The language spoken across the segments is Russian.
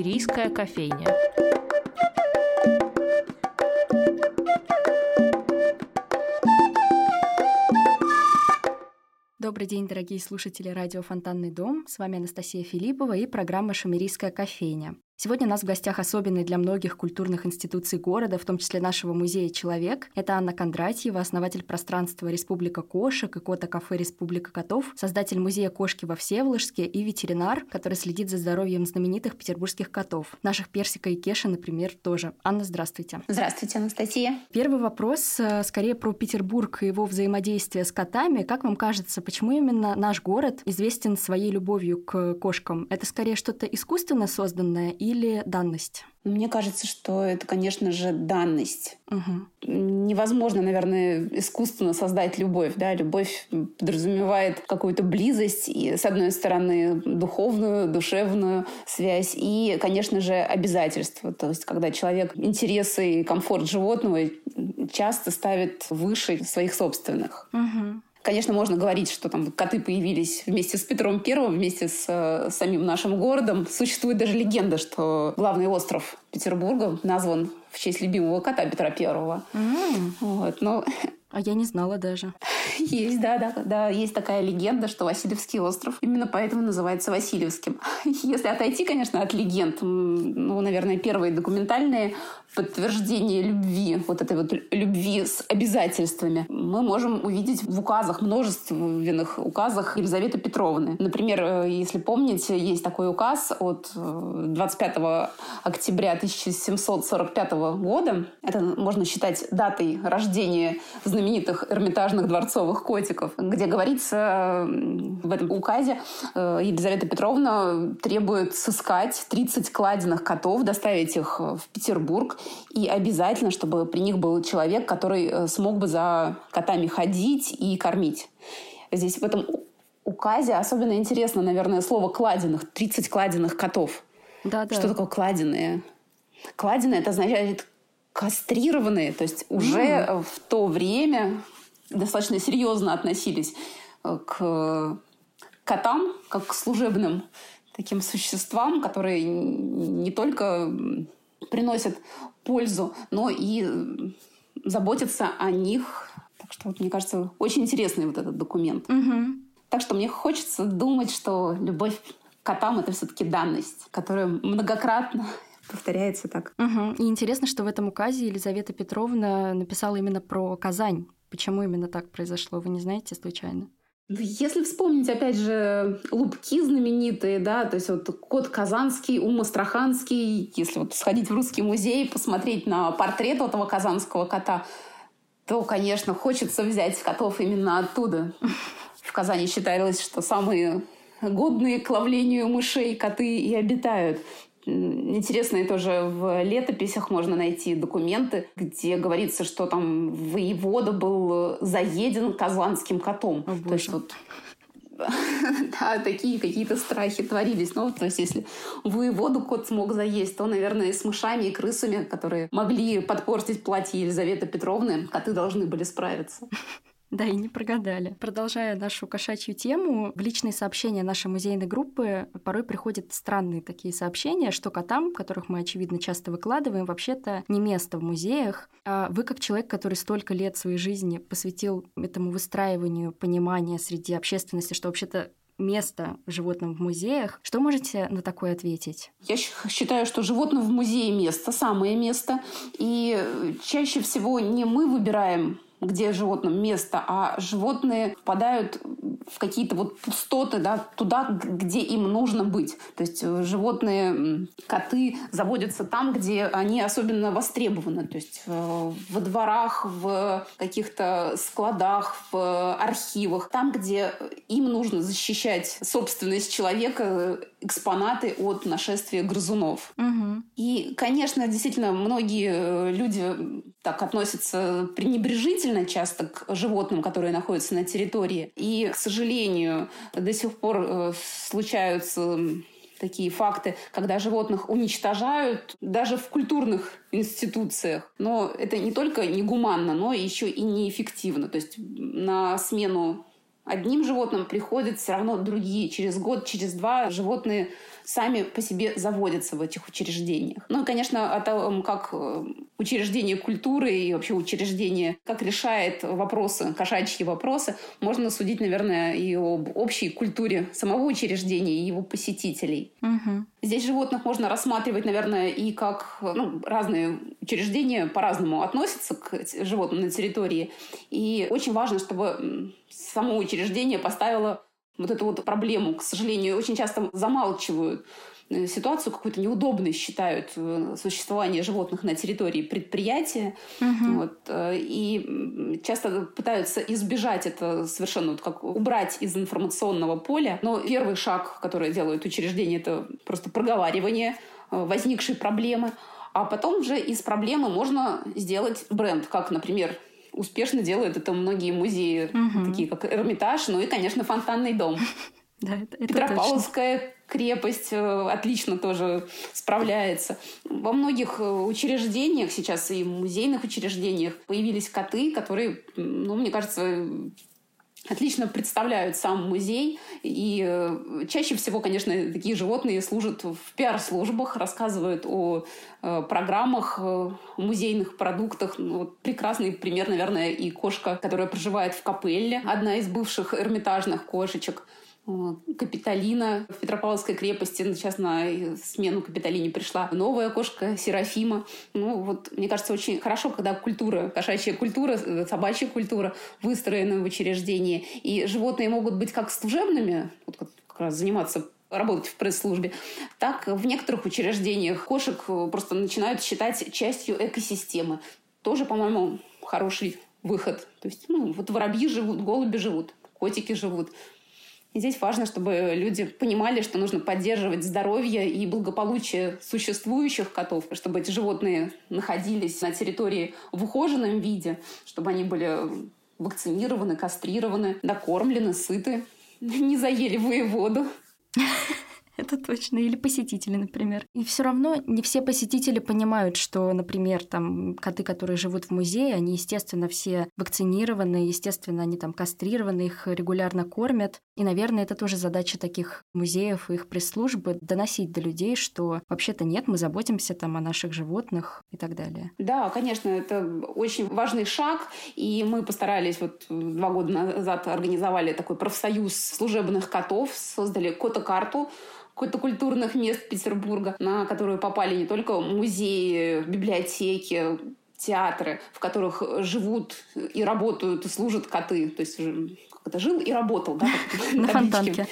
Шумерийская кофейня. Добрый день, дорогие слушатели радио «Фонтанный дом». С вами Анастасия Филиппова и программа «Шумерийская кофейня». Сегодня у нас в гостях особенный для многих культурных институций города, в том числе нашего музея «Человек». Это Анна Кондратьева, основатель пространства «Республика кошек» и кота-кафе «Республика котов», создатель музея кошки во Всеволожске и ветеринар, который следит за здоровьем знаменитых петербургских котов. Наших Персика и Кеша, например, тоже. Анна, здравствуйте. Здравствуйте, Анастасия. Первый вопрос э, скорее про Петербург и его взаимодействие с котами. Как вам кажется, почему именно наш город известен своей любовью к кошкам? Это скорее что-то искусственно созданное и или данность? Мне кажется, что это, конечно же, данность. Угу. Невозможно, наверное, искусственно создать любовь. Да? Любовь подразумевает какую-то близость, и, с одной стороны, духовную, душевную связь, и, конечно же, обязательства. То есть, когда человек интересы и комфорт животного часто ставит выше своих собственных. Угу. Конечно, можно говорить, что там коты появились вместе с Петром Первым, вместе с э, самим нашим городом. Существует даже легенда, что главный остров Петербурга назван в честь любимого кота Петра Первого. Mm. Вот, но а я не знала даже. Есть, да, да, да. Есть такая легенда, что Васильевский остров именно поэтому называется Васильевским. Если отойти, конечно, от легенд, ну, наверное, первые документальные подтверждения любви, вот этой вот любви с обязательствами, мы можем увидеть в указах, множественных указах Елизаветы Петровны. Например, э, если помните, есть такой указ от 25 э, октября 1745 года. Это можно считать датой рождения знаменитых эрмитажных дворцовых котиков, где говорится в этом указе, э, Елизавета Петровна требует сыскать 30 кладенных котов, доставить их в Петербург, и обязательно, чтобы при них был человек, который э, смог бы за котами ходить и кормить. Здесь в этом указе особенно интересно, наверное, слово «кладенных», 30 кладенных котов. Да, да. Что такое кладенные? Кладенные – это означает кастрированные, то есть уже mm. в то время достаточно серьезно относились э, к котам, как к служебным таким существам, которые не только приносят пользу, но и заботятся о них. Так что, вот, мне кажется, очень интересный вот этот документ. Угу. Так что мне хочется думать, что любовь к котам — это все-таки данность, которая многократно повторяется так. Угу. И интересно, что в этом указе Елизавета Петровна написала именно про Казань. Почему именно так произошло, вы не знаете случайно? Если вспомнить, опять же, лупки знаменитые, да, то есть вот кот Казанский, Ума Страханский, если вот сходить в русский музей, посмотреть на портрет этого казанского кота, то, конечно, хочется взять котов именно оттуда. В Казани считалось, что самые годные к ловлению мышей коты и обитают. Интересно, тоже в летописях можно найти документы, где говорится, что там воевода был заеден казанским котом. О, то есть вот да, такие какие-то страхи творились. Ну, то есть, если воеводу кот смог заесть, то, наверное, и с мышами и крысами, которые могли подпортить платье Елизаветы Петровны, коты должны были справиться. Да, и не прогадали. Продолжая нашу кошачью тему, в личные сообщения нашей музейной группы порой приходят странные такие сообщения, что котам, которых мы, очевидно, часто выкладываем, вообще-то не место в музеях. А вы, как человек, который столько лет своей жизни посвятил этому выстраиванию понимания среди общественности, что вообще-то место животным в музеях. Что можете на такое ответить? Я считаю, что животным в музее место, самое место. И чаще всего не мы выбираем где животным место, а животные впадают в какие-то вот пустоты, да, туда, где им нужно быть. То есть э, животные, коты заводятся там, где они особенно востребованы. То есть э, во дворах, в каких-то складах, в архивах. Там, где им нужно защищать собственность человека, экспонаты от нашествия грызунов. Угу. И, конечно, действительно, многие э, люди так относятся пренебрежительно часто к животным, которые находятся на территории. И, к сожалению, до сих пор э, случаются такие факты, когда животных уничтожают даже в культурных институциях. Но это не только негуманно, но еще и неэффективно. То есть на смену одним животным приходят все равно другие. Через год, через два животные сами по себе заводятся в этих учреждениях. Ну и, конечно, о том, как э, учреждение культуры и вообще учреждение, как решает вопросы, кошачьи вопросы, можно судить, наверное, и об общей культуре самого учреждения и его посетителей. Угу. Здесь животных можно рассматривать, наверное, и как ну, разные учреждения по-разному относятся к животным на территории. И очень важно, чтобы само учреждение поставило вот эту вот проблему, к сожалению, очень часто замалчивают э, ситуацию какую-то неудобной считают э, существование животных на территории предприятия. Угу. Вот, э, и часто пытаются избежать это совершенно, вот как убрать из информационного поля. Но первый шаг, который делают учреждения, это просто проговаривание возникшей проблемы. А потом уже из проблемы можно сделать бренд, как, например, успешно делают это многие музеи, угу. такие как Эрмитаж, ну и, конечно, Фонтанный дом. Да, это, это Петропавловская точно. крепость э, отлично тоже справляется. Во многих э, учреждениях сейчас и музейных учреждениях появились коты, которые, ну, мне кажется, отлично представляют сам музей. И э, чаще всего, конечно, такие животные служат в пиар-службах, рассказывают о э, программах, э, музейных продуктах. Ну, вот прекрасный пример, наверное, и кошка, которая проживает в Капелле, одна из бывших эрмитажных кошечек – Капитолина в Петропавловской крепости. Сейчас на смену Капитолине пришла новая кошка Серафима. Ну, вот, мне кажется, очень хорошо, когда культура, кошачья культура, собачья культура выстроена в учреждении. И животные могут быть как служебными, вот как раз заниматься работать в пресс-службе, так в некоторых учреждениях кошек просто начинают считать частью экосистемы. Тоже, по-моему, хороший выход. То есть, ну, вот воробьи живут, голуби живут, котики живут. И здесь важно, чтобы люди понимали, что нужно поддерживать здоровье и благополучие существующих котов, чтобы эти животные находились на территории в ухоженном виде, чтобы они были вакцинированы, кастрированы, накормлены, сыты, не заели воеводу. Это точно. Или посетители, например. И все равно не все посетители понимают, что, например, там коты, которые живут в музее, они, естественно, все вакцинированы, естественно, они там кастрированы, их регулярно кормят. И, наверное, это тоже задача таких музеев и их пресс-службы доносить до людей, что вообще-то нет, мы заботимся там о наших животных и так далее. Да, конечно, это очень важный шаг, и мы постарались вот два года назад организовали такой профсоюз служебных котов, создали котокарту, какой-то культурных мест Петербурга, на которую попали не только музеи, библиотеки, театры, в которых живут и работают и служат коты. То есть это жил и работал, да, на фонтанке.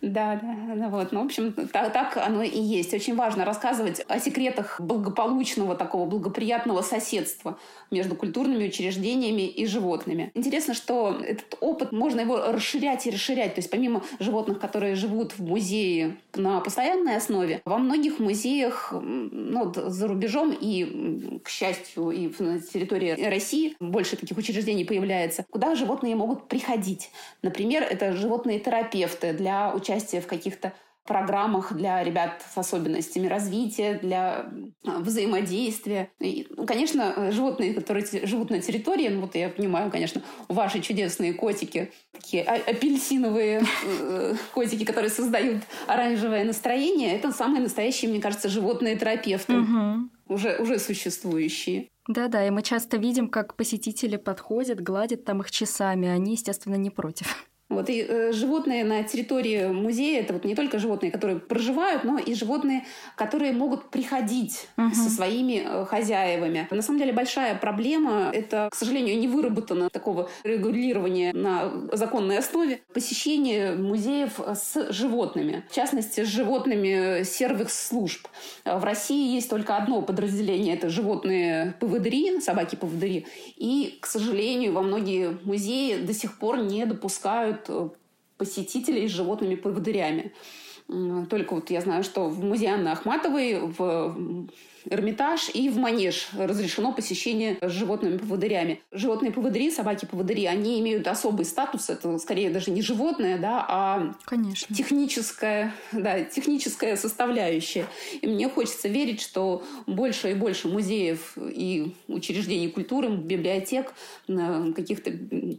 Да, да, вот. Ну, в общем, так, так оно и есть. Очень важно рассказывать о секретах благополучного, такого благоприятного соседства между культурными учреждениями и животными. Интересно, что этот опыт, можно его расширять и расширять. То есть помимо животных, которые живут в музее на постоянной основе, во многих музеях ну, за рубежом и, к счастью, и на территории России больше таких учреждений появляется, куда животные могут могут приходить. Например, это животные терапевты для участия в каких-то программах для ребят с особенностями развития, для а, взаимодействия. И, ну, конечно, животные, которые живут на территории, ну вот я понимаю, конечно, ваши чудесные котики, такие апельсиновые э, котики, которые создают оранжевое настроение, это самые настоящие, мне кажется, животные терапевты, уже, уже существующие. Да-да, и мы часто видим, как посетители подходят, гладят там их часами, они, естественно, не против. Вот, и э, животные на территории музея это вот не только животные, которые проживают, но и животные, которые могут приходить угу. со своими э, хозяевами. На самом деле большая проблема это, к сожалению, не выработано такого регулирования на законной основе посещение музеев с животными, в частности, с животными сервис-служб. В России есть только одно подразделение это животные поводыри, собаки-поводыри, и, к сожалению, во многие музеи до сих пор не допускают встречают э, посетителей с животными поводырями. Только вот я знаю, что в музее Анны Ахматовой в Эрмитаж и в Манеж разрешено посещение с животными-поводырями. Животные-поводыри, собаки-поводыри, они имеют особый статус. Это скорее даже не животное, да, а Конечно. техническая, да, техническая составляющая. И мне хочется верить, что больше и больше музеев и учреждений культуры, библиотек, каких-то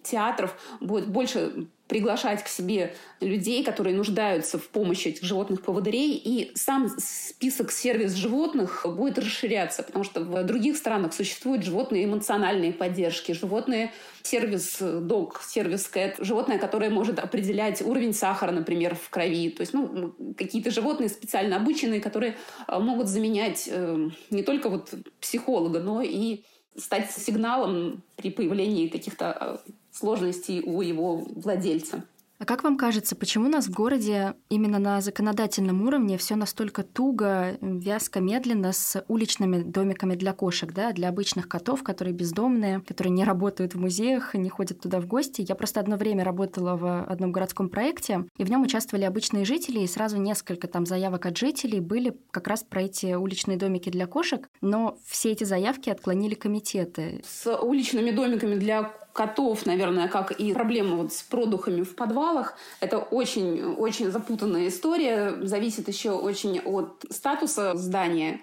театров будет больше приглашать к себе людей, которые нуждаются в помощи этих животных-поводырей, и сам список сервис животных будет расширяться, потому что в других странах существуют животные эмоциональные поддержки, животные сервис дог, сервис кэт, животное, которое может определять уровень сахара, например, в крови. То есть ну, какие-то животные специально обученные, которые э, могут заменять э, не только вот психолога, но и стать сигналом при появлении каких-то э, сложностей у его владельца. А как вам кажется, почему у нас в городе именно на законодательном уровне все настолько туго, вязко, медленно с уличными домиками для кошек, да, для обычных котов, которые бездомные, которые не работают в музеях, не ходят туда в гости? Я просто одно время работала в одном городском проекте, и в нем участвовали обычные жители, и сразу несколько там заявок от жителей были как раз про эти уличные домики для кошек, но все эти заявки отклонили комитеты. С уличными домиками для котов, наверное, как и проблема вот с продухами в подвалах. Это очень-очень запутанная история, зависит еще очень от статуса здания.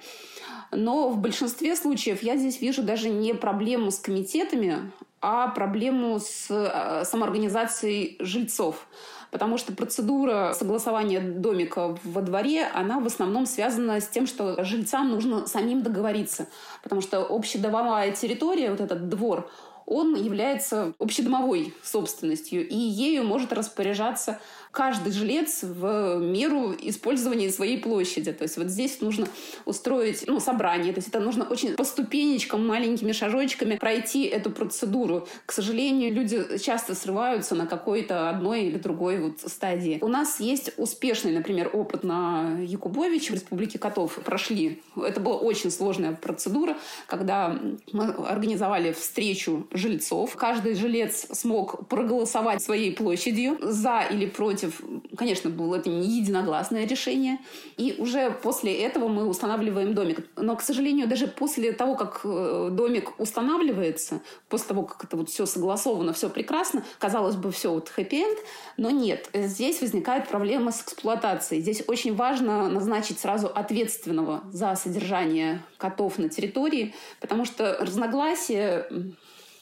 Но в большинстве случаев я здесь вижу даже не проблему с комитетами, а проблему с э, самоорганизацией жильцов. Потому что процедура согласования домика во дворе, она в основном связана с тем, что жильцам нужно самим договориться. Потому что общедомовая территория, вот этот двор, он является общедомовой собственностью, и ею может распоряжаться каждый жилец в меру использования своей площади. То есть вот здесь нужно устроить ну, собрание. То есть это нужно очень по ступенечкам, маленькими шажочками пройти эту процедуру. К сожалению, люди часто срываются на какой-то одной или другой вот стадии. У нас есть успешный, например, опыт на Якубовиче в Республике Котов. Прошли. Это была очень сложная процедура, когда мы организовали встречу жильцов. Каждый жилец смог проголосовать своей площадью за или против конечно, было это не единогласное решение. И уже после этого мы устанавливаем домик. Но, к сожалению, даже после того, как э, домик устанавливается, после того, как это вот все согласовано, все прекрасно, казалось бы, все вот хэппи-энд, но нет. Здесь возникает проблема с эксплуатацией. Здесь очень важно назначить сразу ответственного за содержание котов на территории, потому что разногласия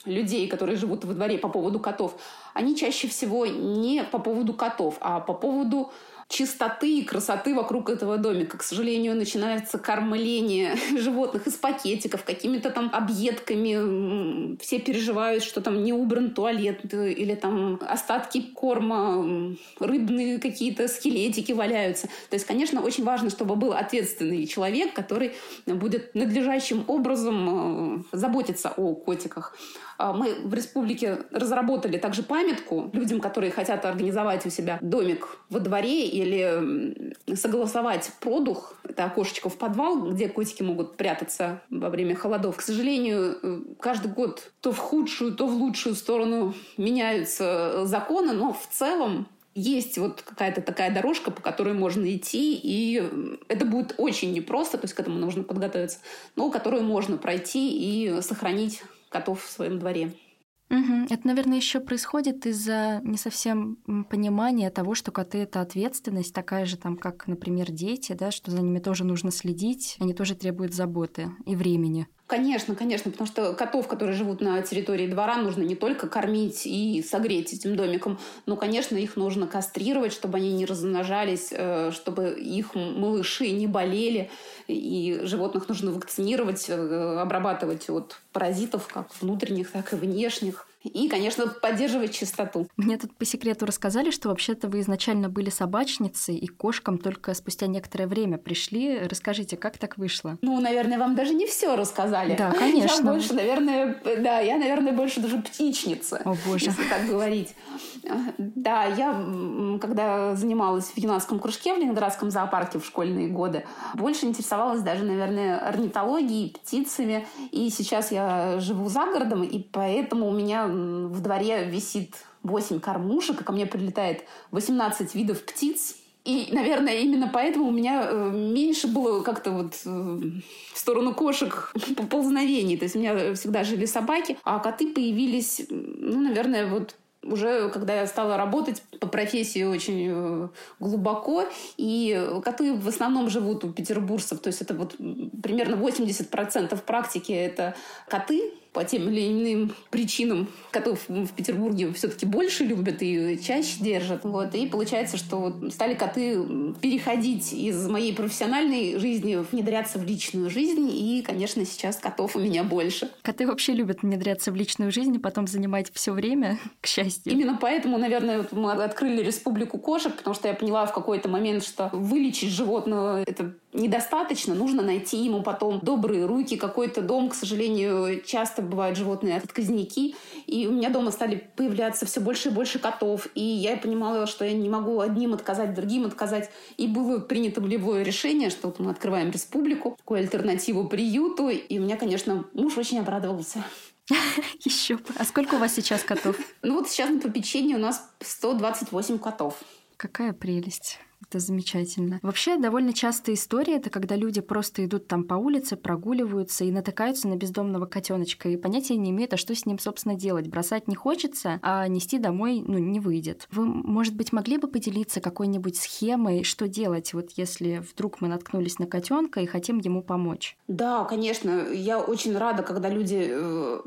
людей, которые живут во дворе по поводу котов, они чаще всего не по поводу котов, а по поводу чистоты и красоты вокруг этого домика. К сожалению, начинается кормление животных из пакетиков, какими-то там объедками. Все переживают, что там не убран туалет или там остатки корма, рыбные какие-то скелетики валяются. То есть, конечно, очень важно, чтобы был ответственный человек, который будет надлежащим образом э, заботиться о котиках. А мы в республике разработали также памятку людям, которые хотят организовать у себя домик во дворе или согласовать продух, это окошечко в подвал, где котики могут прятаться во время холодов. К сожалению, э, каждый год то в худшую, то в лучшую сторону меняются законы, но в целом есть вот какая-то такая дорожка, по которой можно идти, и это будет очень непросто, то есть к этому нужно подготовиться, но которую можно пройти и сохранить котов в своем дворе. Угу. Это, наверное, еще происходит из-за не совсем понимания того, что коты это ответственность, такая же, там, как, например, дети, да, что за ними тоже нужно следить, они тоже требуют заботы и времени. Конечно, конечно, потому что котов, которые живут на территории двора, нужно не только кормить и согреть этим домиком, но, конечно, их нужно кастрировать, чтобы они не размножались, э, чтобы их малыши не болели, и животных нужно вакцинировать, э, обрабатывать от паразитов, как внутренних, так и внешних. И, конечно, поддерживать чистоту. Мне тут по секрету рассказали, что вообще-то вы изначально были собачницей, и кошкам только спустя некоторое время пришли. Расскажите, как так вышло? Ну, наверное, вам даже не все рассказали. Да, конечно. Я больше, наверное, да, я, наверное, больше даже птичница. О, боже. Если так говорить. Да, я, когда занималась в юнацком кружке в Ленинградском зоопарке в школьные годы, больше интересовалась даже, наверное, орнитологией, птицами. И сейчас я живу за городом, и поэтому у меня в дворе висит 8 кормушек, и ко мне прилетает 18 видов птиц, И, наверное, именно поэтому у меня э, меньше было как-то вот э, в сторону кошек поползновений. То есть у меня всегда жили собаки, а коты появились, ну, наверное, вот уже когда я стала работать по профессии очень э, глубоко, и коты в основном живут у петербуржцев, то есть это вот примерно 80% практики это коты, по тем или иным причинам котов в Петербурге все-таки больше любят и чаще держат. Вот. И получается, что стали коты переходить из моей профессиональной жизни, внедряться в личную жизнь. И, конечно, сейчас котов у меня больше. Коты вообще любят внедряться в личную жизнь и потом занимать все время, к счастью. Именно поэтому, наверное, вот мы открыли республику кошек, потому что я поняла в какой-то момент, что вылечить животного — это недостаточно. Нужно найти ему потом добрые руки, какой-то дом. К сожалению, часто бывают животные отказники. И у меня дома стали появляться все больше и больше котов. И я понимала, что я не могу одним отказать, другим отказать. И было принято волевое решение, что вот мы открываем республику, такую альтернативу приюту. И у меня, конечно, муж очень обрадовался. Еще. А сколько у вас сейчас котов? Ну вот сейчас на попечении у нас 128 котов. Какая прелесть. Это замечательно. Вообще, довольно частая история это когда люди просто идут там по улице, прогуливаются и натыкаются на бездомного котеночка и понятия не имеют, а что с ним, собственно, делать. Бросать не хочется, а нести домой, ну, не выйдет. Вы, может быть, могли бы поделиться какой-нибудь схемой, что делать, вот если вдруг мы наткнулись на котенка и хотим ему помочь? Да, конечно. Я очень рада, когда люди э,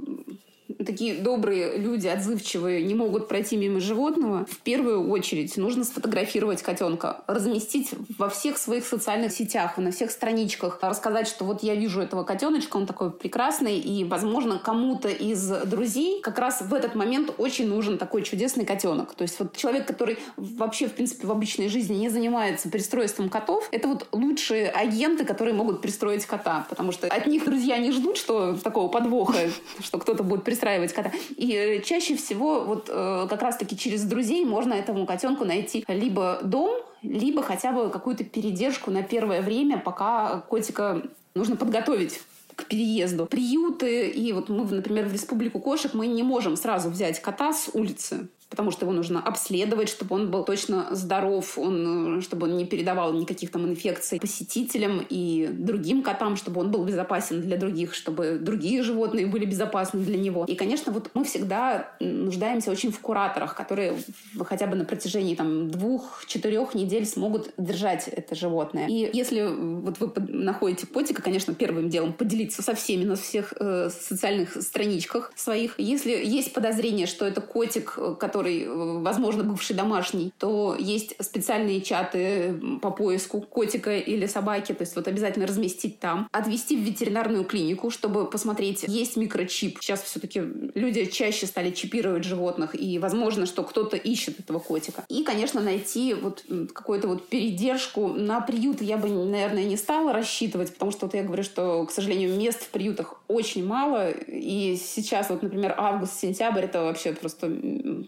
такие добрые люди, отзывчивые, не могут пройти мимо животного, в первую очередь нужно сфотографировать котенка, разместить во всех своих социальных сетях, на всех страничках, рассказать, что вот я вижу этого котеночка, он такой прекрасный, и, возможно, кому-то из друзей как раз в этот момент очень нужен такой чудесный котенок. То есть вот человек, который вообще, в принципе, в обычной жизни не занимается пристройством котов, это вот лучшие агенты, которые могут пристроить кота, потому что от них друзья не ждут, что такого подвоха, что кто-то будет пристроить устраивать кота. И э, чаще всего вот э, как раз-таки через друзей можно этому котенку найти либо дом, либо хотя бы какую-то передержку на первое время, пока котика нужно подготовить к переезду. Приюты, и вот мы, например, в Республику кошек мы не можем сразу взять кота с улицы потому что его нужно обследовать, чтобы он был точно здоров, он, чтобы он не передавал никаких там инфекций посетителям и другим котам, чтобы он был безопасен для других, чтобы другие животные были безопасны для него. И, конечно, вот мы всегда нуждаемся очень в кураторах, которые хотя бы на протяжении там двух-четырех недель смогут держать это животное. И если вот вы находите котика, конечно, первым делом поделиться со всеми на всех э, социальных страничках своих. Если есть подозрение, что это котик, который который, э, возможно, бывший домашний, то есть специальные чаты по поиску котика или собаки, то есть вот обязательно разместить там, отвести в ветеринарную клинику, чтобы посмотреть, есть микрочип. Сейчас все-таки люди чаще стали чипировать животных, и возможно, что кто-то ищет этого котика. И, конечно, найти вот какую-то вот передержку. На приют я бы, наверное, не стала рассчитывать, потому что вот я говорю, что, к сожалению, мест в приютах очень мало, и сейчас вот, например, август-сентябрь это вообще просто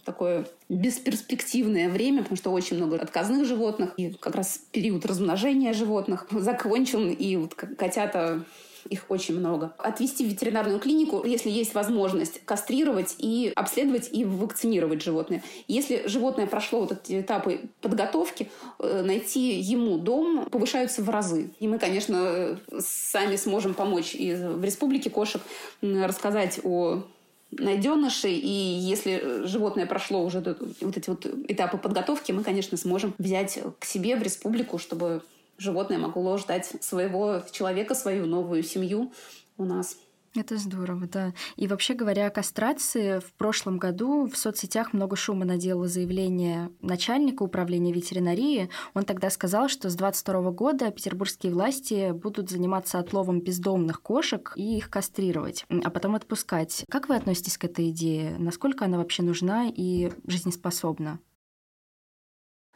такое бесперспективное время, потому что очень много отказных животных, и как раз период размножения животных закончен, и вот котята их очень много. Отвести в ветеринарную клинику, если есть возможность, кастрировать и обследовать и вакцинировать животное. Если животное прошло вот эти этапы подготовки, э, найти ему дом повышаются в разы. И мы, конечно, сами сможем помочь и в Республике кошек рассказать о найденышей, и если животное прошло уже вот эти вот этапы подготовки, мы, конечно, сможем взять к себе в республику, чтобы животное могло ждать своего человека, свою новую семью у нас. Это здорово, да. И вообще говоря о кастрации, в прошлом году в соцсетях много шума наделало заявление начальника управления ветеринарии. Он тогда сказал, что с 2022 года петербургские власти будут заниматься отловом бездомных кошек и их кастрировать, а потом отпускать. Как вы относитесь к этой идее? Насколько она вообще нужна и жизнеспособна?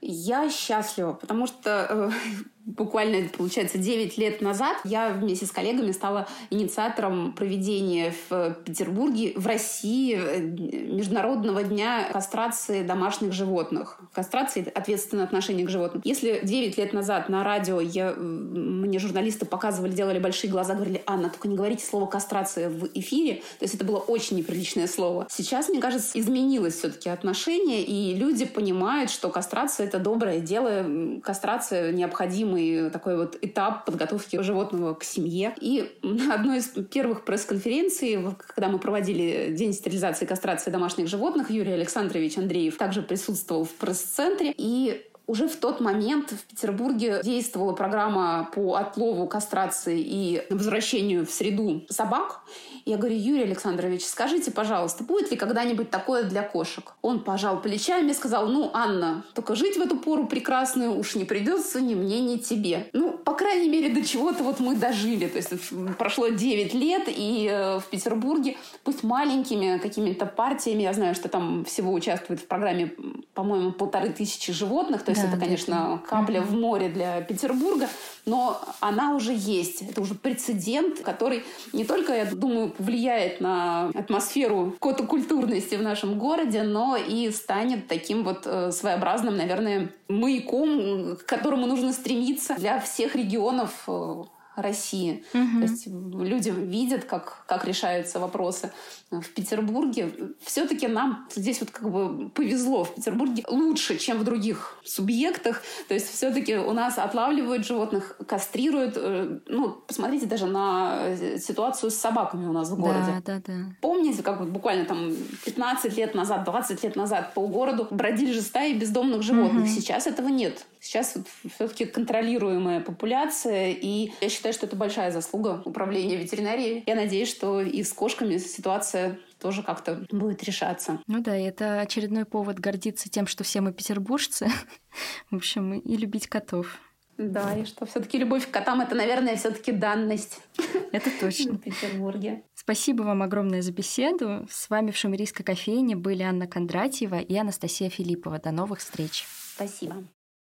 Я счастлива, потому что э, буквально, получается, 9 лет назад я вместе с коллегами стала инициатором проведения в Петербурге, в России э, Международного дня кастрации домашних животных. Кастрации — ответственное отношение к животным. Если 9 лет назад на радио я, мне журналисты показывали, делали большие глаза, говорили, Анна, только не говорите слово кастрация в эфире, то есть это было очень неприличное слово. Сейчас, мне кажется, изменилось все-таки отношение, и люди понимают, что кастрация — это доброе дело, кастрация необходима необходимый такой вот этап подготовки животного к семье. И на одной из первых пресс-конференций, когда мы проводили День стерилизации и кастрации домашних животных, Юрий Александрович Андреев также присутствовал в пресс-центре. И уже в тот момент в Петербурге действовала программа по отлову, кастрации и возвращению в среду собак. Я говорю, Юрий Александрович, скажите, пожалуйста, будет ли когда-нибудь такое для кошек? Он пожал плечами и сказал, ну, Анна, только жить в эту пору прекрасную уж не придется ни мне, ни тебе. Ну, по крайней мере, до чего-то вот мы дожили. То есть прошло 9 лет, и э, в Петербурге, пусть маленькими какими-то партиями, я знаю, что там всего участвует в программе, по-моему, полторы тысячи животных, то есть да, это, конечно, да. капля в море для Петербурга, но она уже есть. Это уже прецедент, который не только, я думаю, повлияет на атмосферу котокультурности в нашем городе, но и станет таким вот э, своеобразным, наверное, маяком, к которому нужно стремиться для всех регионов э, России. Угу. То есть люди видят, как, как решаются вопросы в Петербурге. Все-таки нам здесь вот как бы повезло. В Петербурге лучше, чем в других субъектах. То есть все-таки у нас отлавливают животных, кастрируют. Э, ну, посмотрите даже на э, ситуацию с собаками у нас в городе. Да, да, да. Помните, как вот буквально там 15 лет назад, 20 лет назад по городу бродили же стаи бездомных животных. Угу. Сейчас этого нет. Сейчас вот все-таки контролируемая популяция, и я считаю, что это большая заслуга управления ветеринарией. Я надеюсь, что и с кошками ситуация тоже как-то будет решаться. Ну да, и это очередной повод гордиться тем, что все мы петербуржцы. В общем, и любить котов. Да, и что все-таки любовь к котам это, наверное, все-таки данность. Это точно. В Петербурге. Спасибо вам огромное за беседу. С вами в Шумерийской кофейне были Анна Кондратьева и Анастасия Филиппова. До новых встреч. Спасибо.